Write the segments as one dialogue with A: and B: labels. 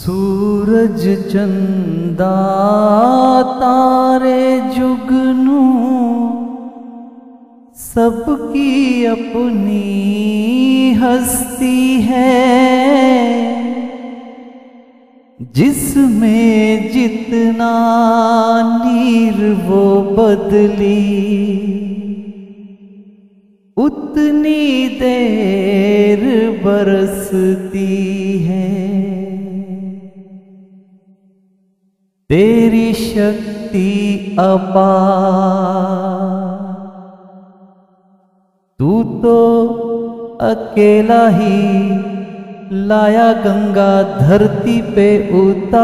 A: सूरज चंदा, तारे जुगनू। सबकी अपनी हस्ती है। जिसमें जितना नीर वो बदली, उतनी देर बरसती है। तेरी शक्ति अपार। तू तो अकेला ही लाया गंगा धरती पे उतार।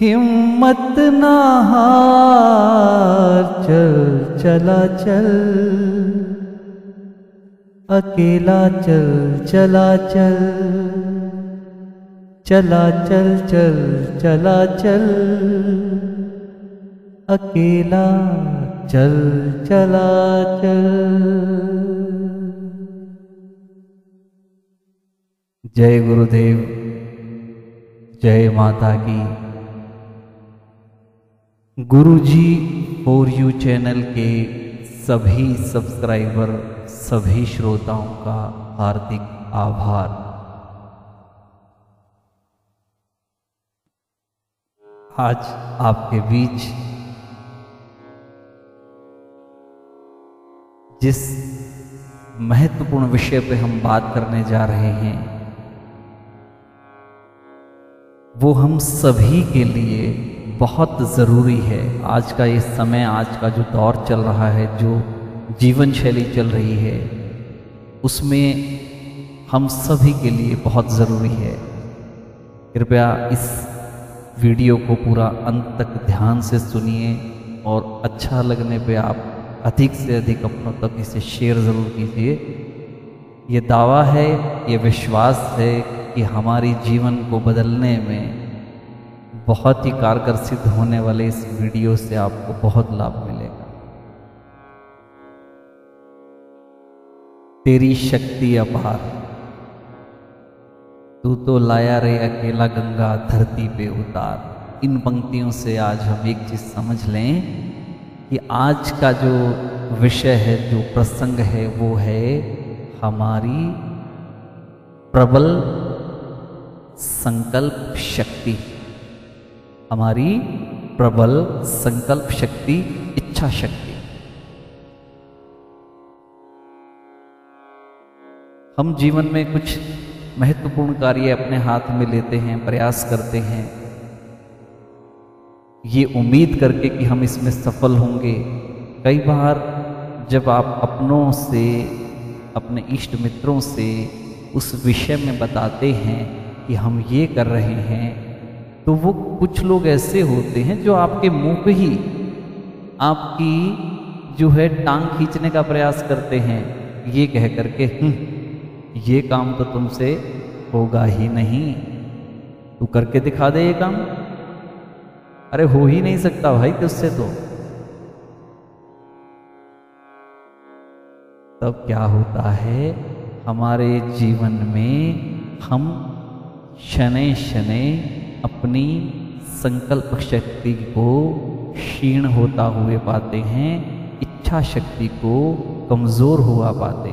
A: हिम्मत ना हार, चल, चला, चल। अकेला चल, चला, चल। चला चल चल, चला चल। अकेला चल, चला चल। जय गुरुदेव, जय माता की। गुरुजी फॉर यू चैनल के सभी सब्सक्राइबर, सभी श्रोताओं का हार्दिक आभार। आज आपके बीच जिस महत्वपूर्ण विषय पे हम बात करने जा रहे हैं, वो हम सभी के लिए बहुत ज़रूरी है। आज का ये समय, आज का जो दौर चल रहा है, जो जीवन शैली चल रही है, उसमें हम सभी के लिए बहुत ज़रूरी है। कृपया इस वीडियो को पूरा अंत तक ध्यान से सुनिए और अच्छा लगने पे आप अधिक से अधिक अपनों तक इसे शेयर ज़रूर कीजिए। ये दावा है, ये विश्वास है कि हमारी जीवन को बदलने में बहुत ही कारगर सिद्ध होने वाले इस वीडियो से आपको बहुत लाभ मिलेगा। तेरी शक्ति अपार। तू तो लाया रे अकेला गंगा धरती पे उतार। इन पंक्तियों से आज हम एक चीज़ समझ लें कि आज का जो विषय है, जो प्रसंग है, वो है हमारी प्रबल संकल्प शक्ति। हमारी प्रबल संकल्प शक्ति, इच्छा शक्ति। हम जीवन में कुछ महत्वपूर्ण कार्य अपने हाथ में लेते हैं, प्रयास करते हैं। ये उम्मीद करके कि हम इसमें सफल होंगे। कई बार जब आप अपनों से, अपने इष्ट मित्रों से उस विषय में बताते हैं कि हम ये कर रहे हैं तो वो कुछ लोग ऐसे होते हैं जो आपके मुँह पे ही आपकी जो है टांग खींचने का प्रयास करते हैं। ये कह करके ये काम तो तुमसे होगा ही नहीं। तू करके दिखा दे ये काम। अरे हो ही नहीं सकता भाई तुझसे तो। तब क्या होता है, हमारे जीवन में हम शनै शनै अपनी संकल्प शक्ति को क्षीण होता हुए पाते हैं, इच्छा शक्ति को कमज़ोर हुआ पाते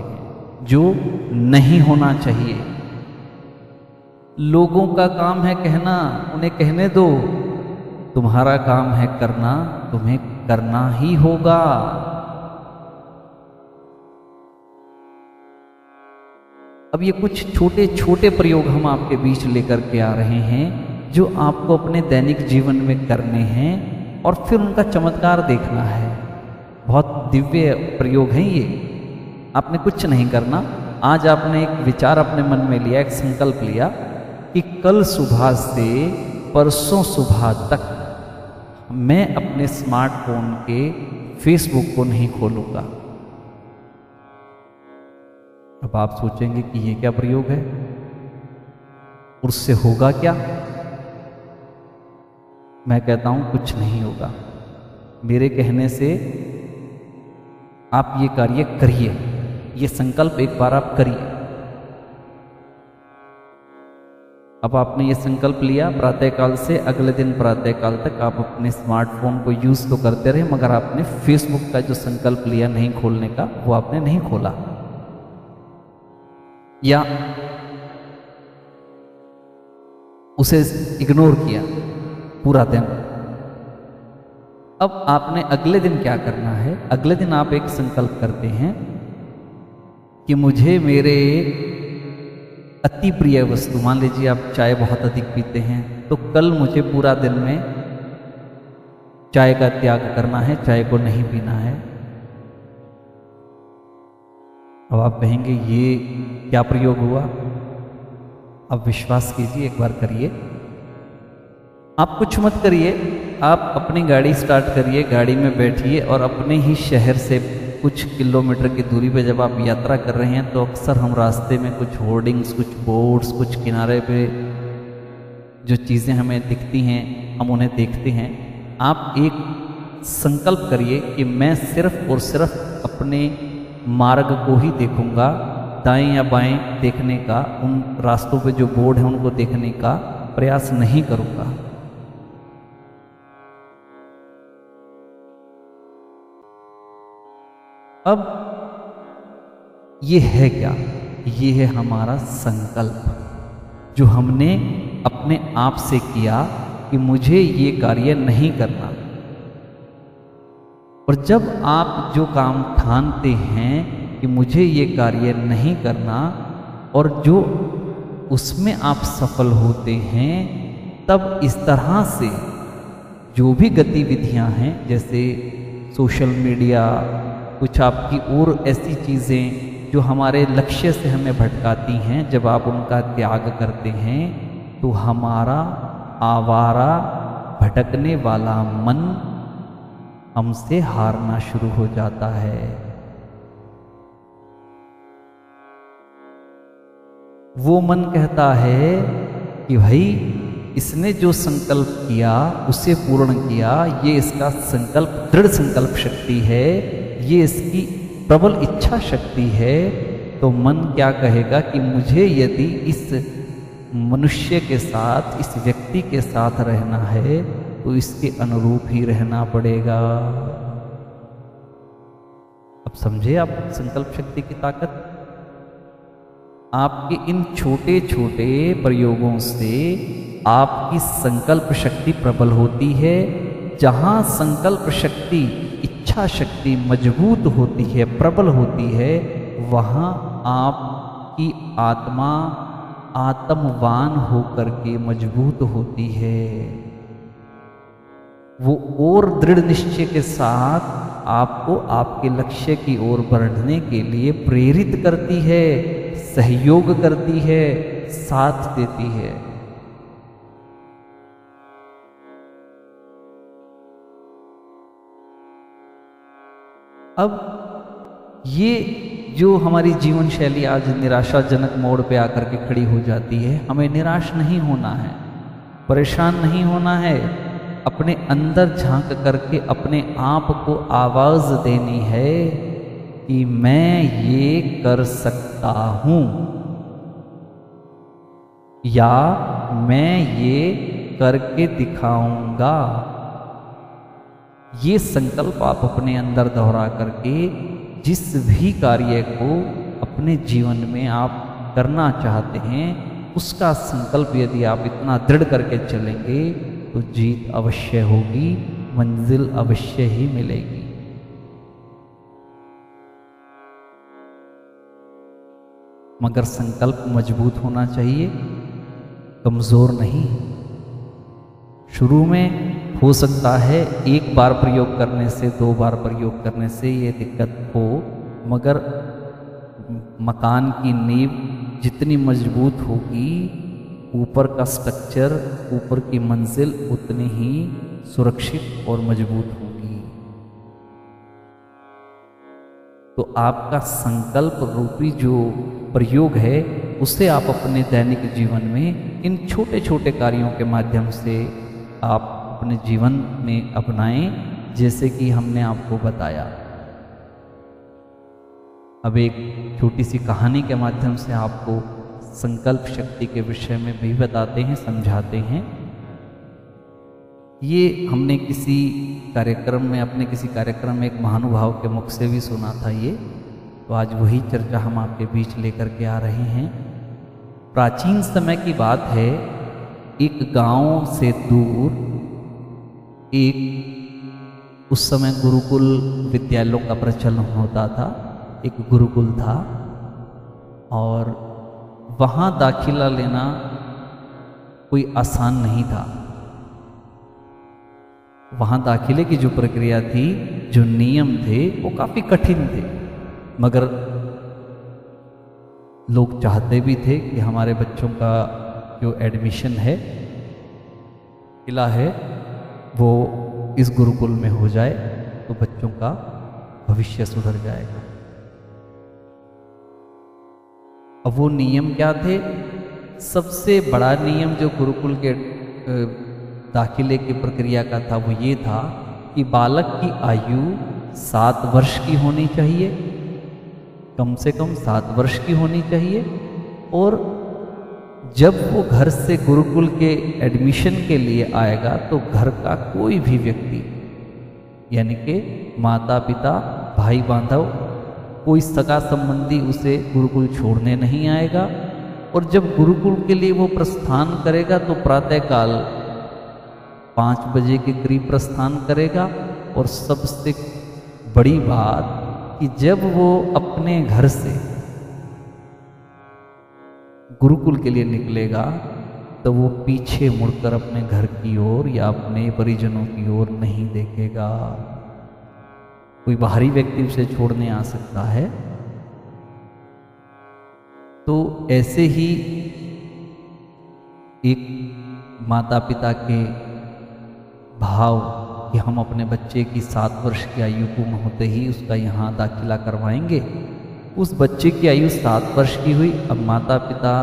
A: जो नहीं होना चाहिए। लोगों का काम है कहना, उन्हें कहने दो, तुम्हारा काम है करना, तुम्हें करना ही होगा। अब ये कुछ छोटे छोटे प्रयोग हम आपके बीच लेकर के आ रहे हैं, जो आपको अपने दैनिक जीवन में करने हैं और फिर उनका चमत्कार देखना है। बहुत दिव्य प्रयोग हैं ये। आपने कुछ नहीं करना। आज आपने एक विचार अपने मन में लिया, एक संकल्प लिया कि कल सुबह से परसों सुबह तक मैं अपने स्मार्टफ़ोन के फेसबुक को नहीं खोलूँगा। अब आप सोचेंगे कि ये क्या प्रयोग है? उससे होगा क्या? मैं कहता हूँ, कुछ नहीं होगा। मेरे कहने से आप ये कार्य करिए। ये संकल्प एक बार आप करिए। अब आपने ये संकल्प लिया, प्रातःकाल से अगले दिन प्रातःकाल तक आप अपने स्मार्टफ़ोन को यूज़ तो करते रहे, मगर आपने फेसबुक का जो संकल्प लिया नहीं खोलने का, वो आपने नहीं खोला। या उसे इग्नोर किया पूरा दिन। अब आपने अगले दिन क्या करना है? अगले दिन आप एक संकल्प करते हैं कि मुझे मेरे अति प्रिय वस्तु, मान लीजिए आप चाय बहुत अधिक पीते हैं तो कल मुझे पूरा दिन में चाय का त्याग करना है, चाय को नहीं पीना है। अब आप कहेंगे, ये क्या प्रयोग हुआ? अब विश्वास कीजिए, एक बार करिए। आप कुछ मत करिए, आप अपनी गाड़ी स्टार्ट करिए, गाड़ी में बैठिए और अपने ही शहर से कुछ किलोमीटर की दूरी पे जब आप यात्रा कर रहे हैं तो अक्सर हम रास्ते में कुछ होर्डिंग्स, कुछ बोर्ड्स, कुछ किनारे पे जो चीज़ें हमें दिखती हैं, हम उन्हें देखते हैं। आप एक संकल्प करिए कि मैं सिर्फ़ और सिर्फ़ अपने मार्ग को ही देखूँगा, दाएँ या बाएँ देखने का, उन रास्तों पे जो बोर्ड है उनको देखने का प्रयास नहीं करूँगा। अब ये है क्या? ये है हमारा संकल्प, जो हमने अपने आप से किया कि मुझे ये कार्य नहीं करना। और जब आप जो काम ठानते हैं कि मुझे ये कार्य नहीं करना, और जो उसमें आप सफल होते हैं, तब इस तरह से जो भी गतिविधियाँ हैं, जैसे सोशल मीडिया कुछ आपकी और ऐसी चीज़ें जो हमारे लक्ष्य से हमें भटकाती हैं, जब आप उनका त्याग करते हैं तो हमारा आवारा भटकने वाला मन हमसे हारना शुरू हो जाता है। वो मन कहता है कि भाई, इसने जो संकल्प किया, उसे पूर्ण किया, ये इसका संकल्प, दृढ़ संकल्प शक्ति है। ये इसकी प्रबल इच्छा शक्ति है तो मन क्या कहेगा कि मुझे यदि इस मनुष्य के साथ, इस व्यक्ति के साथ रहना है तो इसके अनुरूप ही रहना पड़ेगा। अब समझे आप संकल्प शक्ति की ताकत? आपके इन छोटे छोटे प्रयोगों से आपकी संकल्प शक्ति प्रबल होती है। जहाँ संकल्प शक्ति इच्छा शक्ति मज़बूत होती है, प्रबल होती है, वहाँ आपकी आत्मा आत्मवान होकर के मज़बूत होती है। वो और दृढ़ निश्चय के साथ आपको आपके लक्ष्य की ओर बढ़ने के लिए प्रेरित करती है, सहयोग करती है, साथ देती है। अब ये जो हमारी जीवन शैली आज निराशाजनक मोड़ पे आकर के खड़ी हो जाती है, हमें निराश नहीं होना है, परेशान नहीं होना है, अपने अंदर झाँक करके अपने आप को आवाज़ देनी है कि मैं ये कर सकता हूँ, या मैं ये करके दिखाऊँगा। ये संकल्प आप अपने अंदर दोहरा करके जिस भी कार्य को अपने जीवन में आप करना चाहते हैं, उसका संकल्प यदि आप इतना दृढ़ करके चलेंगे तो जीत अवश्य होगी, मंजिल अवश्य ही मिलेगी। मगर संकल्प मज़बूत होना चाहिए, कमज़ोर नहीं। शुरू में हो सकता है एक बार प्रयोग करने से, दो बार प्रयोग करने से ये दिक्कत हो, मगर मकान की नींव जितनी मज़बूत होगी, ऊपर का स्ट्रक्चर ऊपर की मंजिल उतनी ही सुरक्षित और मज़बूत होगी। तो आपका संकल्प रूपी जो प्रयोग है, उसे आप अपने दैनिक जीवन में इन छोटे छोटे कार्यों के माध्यम से आप अपने जीवन में अपनाएँ, जैसे कि हमने आपको बताया। अब एक छोटी सी कहानी के माध्यम से आपको संकल्प शक्ति के विषय में भी बताते हैं, समझाते हैं। ये हमने किसी कार्यक्रम में, अपने किसी कार्यक्रम में एक महानुभाव के मुख से भी सुना था ये। तो आज वही चर्चा हम आपके बीच लेकर के आ रहे हैं। प्राचीन समय की बात है, एक गाँव से दूर एक उस समय गुरुकुल विद्यालयों का प्रचलन होता था, एक गुरुकुल था, और वहाँ दाखिला लेना कोई आसान नहीं था। वहाँ दाखिले की जो प्रक्रिया थी, जो नियम थे, वो काफ़ी कठिन थे, मगर लोग चाहते भी थे कि हमारे बच्चों का जो एडमिशन है, किला है वो इस गुरुकुल में हो जाए तो बच्चों का भविष्य सुधर जाएगा। अब वो नियम क्या थे? सबसे बड़ा नियम जो गुरुकुल के दाखिले की प्रक्रिया का था वो ये था कि बालक की आयु सात वर्ष की होनी चाहिए, कम से कम सात वर्ष की होनी चाहिए और जब वो घर से गुरुकुल के एडमिशन के लिए आएगा तो घर का कोई भी व्यक्ति, यानी कि माता पिता भाई बांधव कोई सगा संबंधी उसे गुरुकुल छोड़ने नहीं आएगा। और जब गुरुकुल के लिए वो प्रस्थान करेगा तो प्रातःकाल पाँच बजे के करीब प्रस्थान करेगा। और सबसे बड़ी बात कि जब वो अपने घर से गुरुकुल के लिए निकलेगा तो वो पीछे मुड़कर अपने घर की ओर या अपने परिजनों की ओर नहीं देखेगा। कोई बाहरी व्यक्ति उसे छोड़ने आ सकता है। तो ऐसे ही एक माता पिता के भाव कि हम अपने बच्चे की सात वर्ष की आयु पूर्ण होते ही उसका यहाँ दाखिला करवाएँगे उस बच्चे की आयु सात वर्ष की हुई। अब माता पिता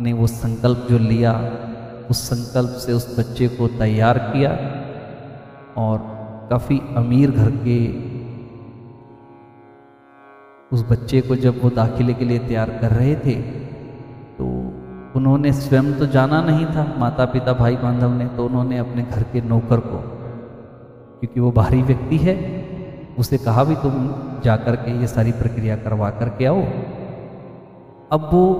A: ने वो संकल्प जो लिया, उस संकल्प से उस बच्चे को तैयार किया और काफ़ी अमीर घर के उस बच्चे को जब वो दाखिले के लिए तैयार कर रहे थे तो उन्होंने स्वयं तो जाना नहीं था माता पिता भाई बांधव ने तो उन्होंने अपने घर के नौकर को, क्योंकि वो बाहरी व्यक्ति है, उसे कहा भी तुम जाकर के ये सारी प्रक्रिया करवा करके आओ। अब वो,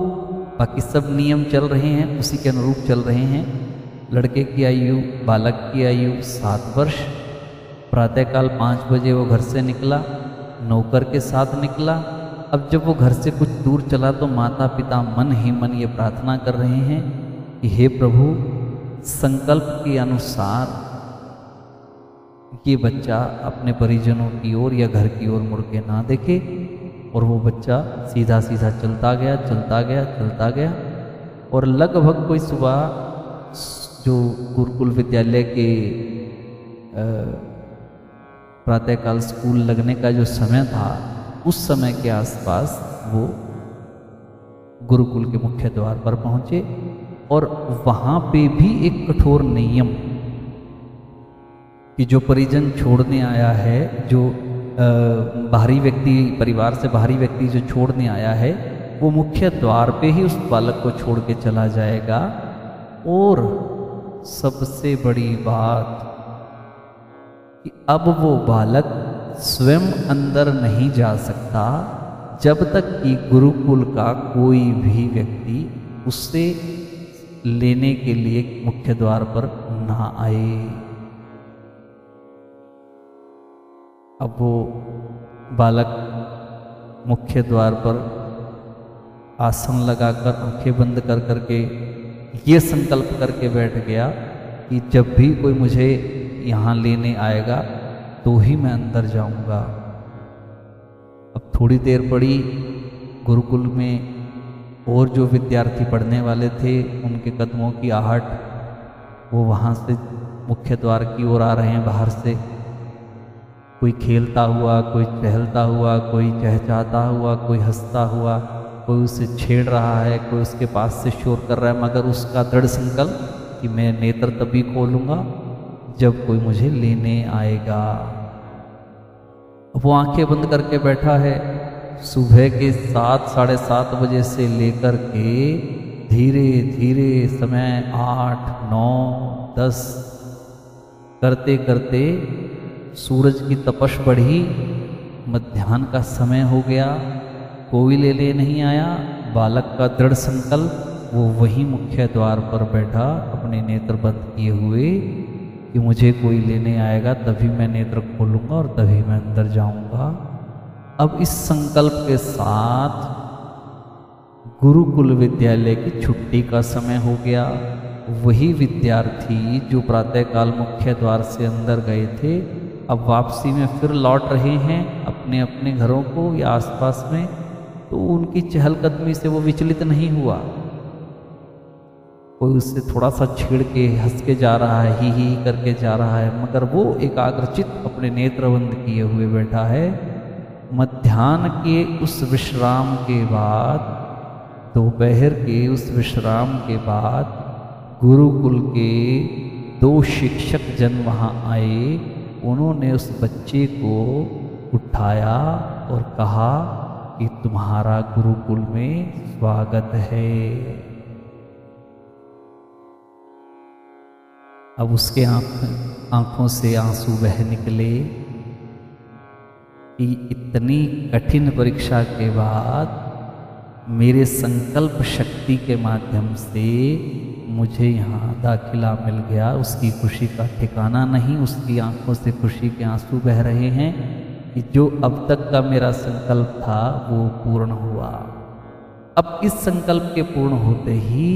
A: बाकी सब नियम चल रहे हैं, उसी के अनुरूप चल रहे हैं। लड़के की आयु, बालक की आयु, सात वर्ष। प्रातःकाल पाँच बजे वो घर से निकला, नौकर के साथ निकला। अब जब वो घर से कुछ दूर चला तो माता पिता मन ही मन ये प्रार्थना कर रहे हैं कि, हे प्रभु, संकल्प के अनुसार ये बच्चा अपने परिजनों की ओर या घर की ओर मुड़ के ना देखे और वो बच्चा सीधा सीधा चलता गया चलता गया चलता गया और लगभग कोई सुबह जो गुरुकुल विद्यालय के प्रातःकाल स्कूल लगने का जो समय था, उस समय के आसपास वो गुरुकुल के मुख्य द्वार पर पहुँचे और वहाँ पे भी एक कठोर नियम कि जो परिजन छोड़ने आया है, जो बाहरी व्यक्ति, परिवार से बाहरी व्यक्ति जो छोड़ने आया है, वो मुख्य द्वार पे ही उस बालक को छोड़ के चला जाएगा। और सबसे बड़ी बात कि अब वो बालक स्वयं अंदर नहीं जा सकता, जब तक कि गुरुकुल का कोई भी व्यक्ति उससे लेने के लिए मुख्य द्वार पर ना आए। अब वो बालक मुख्य द्वार पर आसन लगाकर, आँखें बंद कर करके ये संकल्प करके बैठ गया कि जब भी कोई मुझे यहाँ लेने आएगा तो ही मैं अंदर जाऊँगा। अब थोड़ी देर पड़ी, गुरुकुल में और जो विद्यार्थी पढ़ने वाले थे, उनके कदमों की आहट, वो वहाँ से मुख्य द्वार की ओर आ रहे हैं, बाहर से। कोई खेलता हुआ, कोई टहलता हुआ, कोई चहचाता हुआ, कोई हंसता हुआ, कोई उसे छेड़ रहा है, कोई उसके पास से शोर कर रहा है, मगर उसका दृढ़ संकल्प कि मैं नेत्र तभी खोलूँगा जब कोई मुझे लेने आएगा। वो आँखें बंद करके बैठा है। सुबह के सात, साढ़े सात बजे से लेकर के धीरे धीरे समय आठ, नौ, दस, करते करते सूरज की तपश बढ़ी मध्यान्ह का समय हो गया कोई ले ले नहीं आया, बालक का दृढ़ संकल्प, वो वही मुख्य द्वार पर बैठा, अपने नेत्र बंद किए हुए, कि मुझे कोई लेने आएगा, तभी मैं नेत्र खोलूँगा और तभी मैं अंदर जाऊँगा। अब इस संकल्प के साथ, गुरुकुल विद्यालय की छुट्टी का समय हो गया। वही विद्यार्थी, जो प्रातःकाल मुख्य द्वार से अंदर गए थे अब वापसी में फिर लौट रहे हैं अपने अपने घरों को या आसपास में तो उनकी चहलकदमी से वो विचलित नहीं हुआ। कोई उससे थोड़ा सा छेड़ के हंस के जा रहा है ही ही करके जा रहा है, मगर वो एकाग्रचित अपने नेत्रबंद किए हुए बैठा है। मध्यान्ह के उस विश्राम के बाद, दोपहर के उस विश्राम के बाद गुरुकुल के दो शिक्षक जन वहाँ आए। उन्होंने उस बच्चे को उठाया और कहा कि तुम्हारा गुरुकुल में स्वागत है। अब उसके आँख, आँखों से आँसू बह निकले कि इतनी कठिन परीक्षा के बाद मेरे संकल्प शक्ति के माध्यम से मुझे यहाँ दाखिला मिल गया। उसकी खुशी का ठिकाना नहीं, उसकी आँखों से खुशी के आँसू बह रहे हैं कि जो अब तक का मेरा संकल्प था, वो पूर्ण हुआ। अब इस संकल्प के पूर्ण होते ही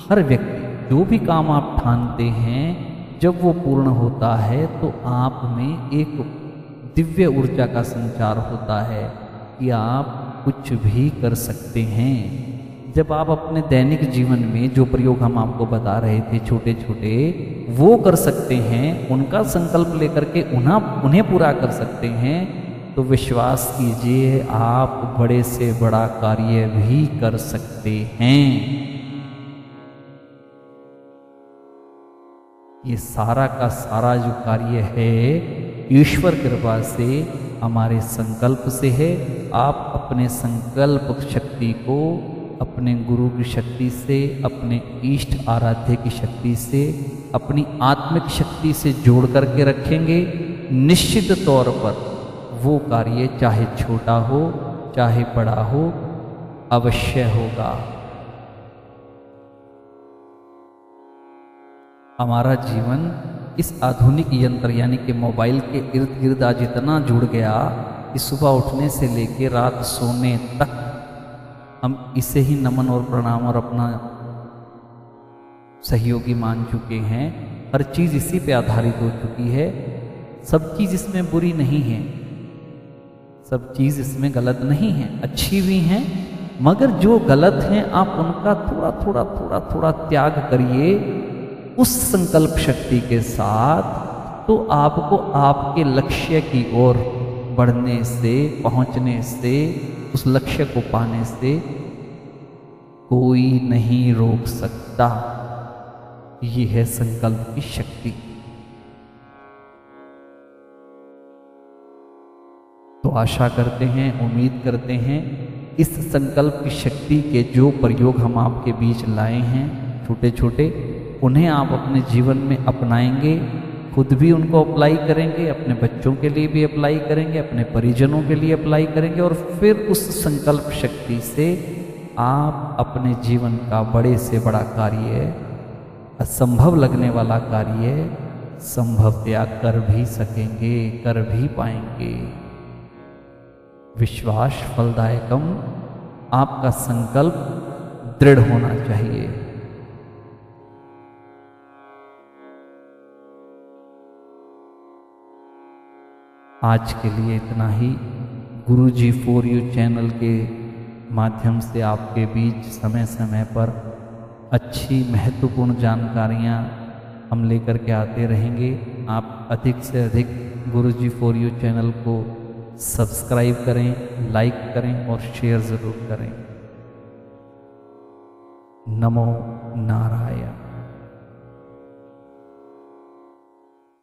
A: हर व्यक्ति, जो भी काम आप ठानते हैं, जब वो पूर्ण होता है तो आप में एक दिव्य ऊर्जा का संचार होता है कि आप कुछ भी कर सकते हैं। जब आप अपने दैनिक जीवन में जो प्रयोग हम आपको बता रहे थे छोटे छोटे, वो कर सकते हैं, उनका संकल्प लेकर के उन्हें उन्हें पूरा कर सकते हैं तो विश्वास कीजिए, आप बड़े से बड़ा कार्य भी कर सकते हैं। ये सारा का सारा जो कार्य है, ईश्वर कृपा से हमारे संकल्प से है, आप अपने संकल्प शक्ति को अपने गुरु की शक्ति से, अपने इष्ट आराध्य की शक्ति से, अपनी आत्मिक शक्ति से जोड़ करके रखेंगे। निश्चित तौर पर वो कार्य चाहे छोटा हो, चाहे बड़ा हो, अवश्य होगा। हमारा जीवन इस आधुनिक यंत्र यानी कि मोबाइल के इर्द गिर्द आज इतना जुड़ गया, कि सुबह उठने से लेकर रात सोने तक हम इसे ही नमन और प्रणाम और अपना सहयोगी मान चुके हैं, हर चीज़ इसी पे आधारित हो चुकी है। सब चीज़ इसमें बुरी नहीं है। सब चीज़ इसमें गलत नहीं है। अच्छी भी हैं, मगर जो गलत हैं, आप उनका थोड़ा थोड़ा थोड़ा थोड़ा त्याग करिए उस संकल्प शक्ति के साथ तो आपको आपके लक्ष्य की ओर बढ़ने से, पहुँचने से उस लक्ष्य को पाने से कोई नहीं रोक सकता। ये है संकल्प की शक्ति। तो आशा करते हैं, उम्मीद करते हैं, इस संकल्प की शक्ति के जो प्रयोग हम आपके बीच लाए हैं छोटे छोटे उन्हें आप अपने जीवन में अपनाएँगे। खुद भी उनको अप्लाई करेंगे, अपने बच्चों के लिए भी अप्लाई करेंगे, अपने परिजनों के लिए अप्लाई करेंगे और फिर उस संकल्प शक्ति से आप अपने जीवन का बड़े से बड़ा कार्य, असंभव लगने वाला कार्य संभवतया कर भी सकेंगे, कर भी पाएँगे। विश्वास फलदायकम, आपका संकल्प दृढ़ होना चाहिए। आज के लिए इतना ही। गुरु जी फॉर यू चैनल के माध्यम से आपके बीच समय समय पर अच्छी, महत्वपूर्ण जानकारियाँ हम लेकर के आते रहेंगे। आप अधिक से अधिक Guru ji for you channel को सब्सक्राइब करें लाइक करें और शेयर ज़रूर करें। नमो नारायण।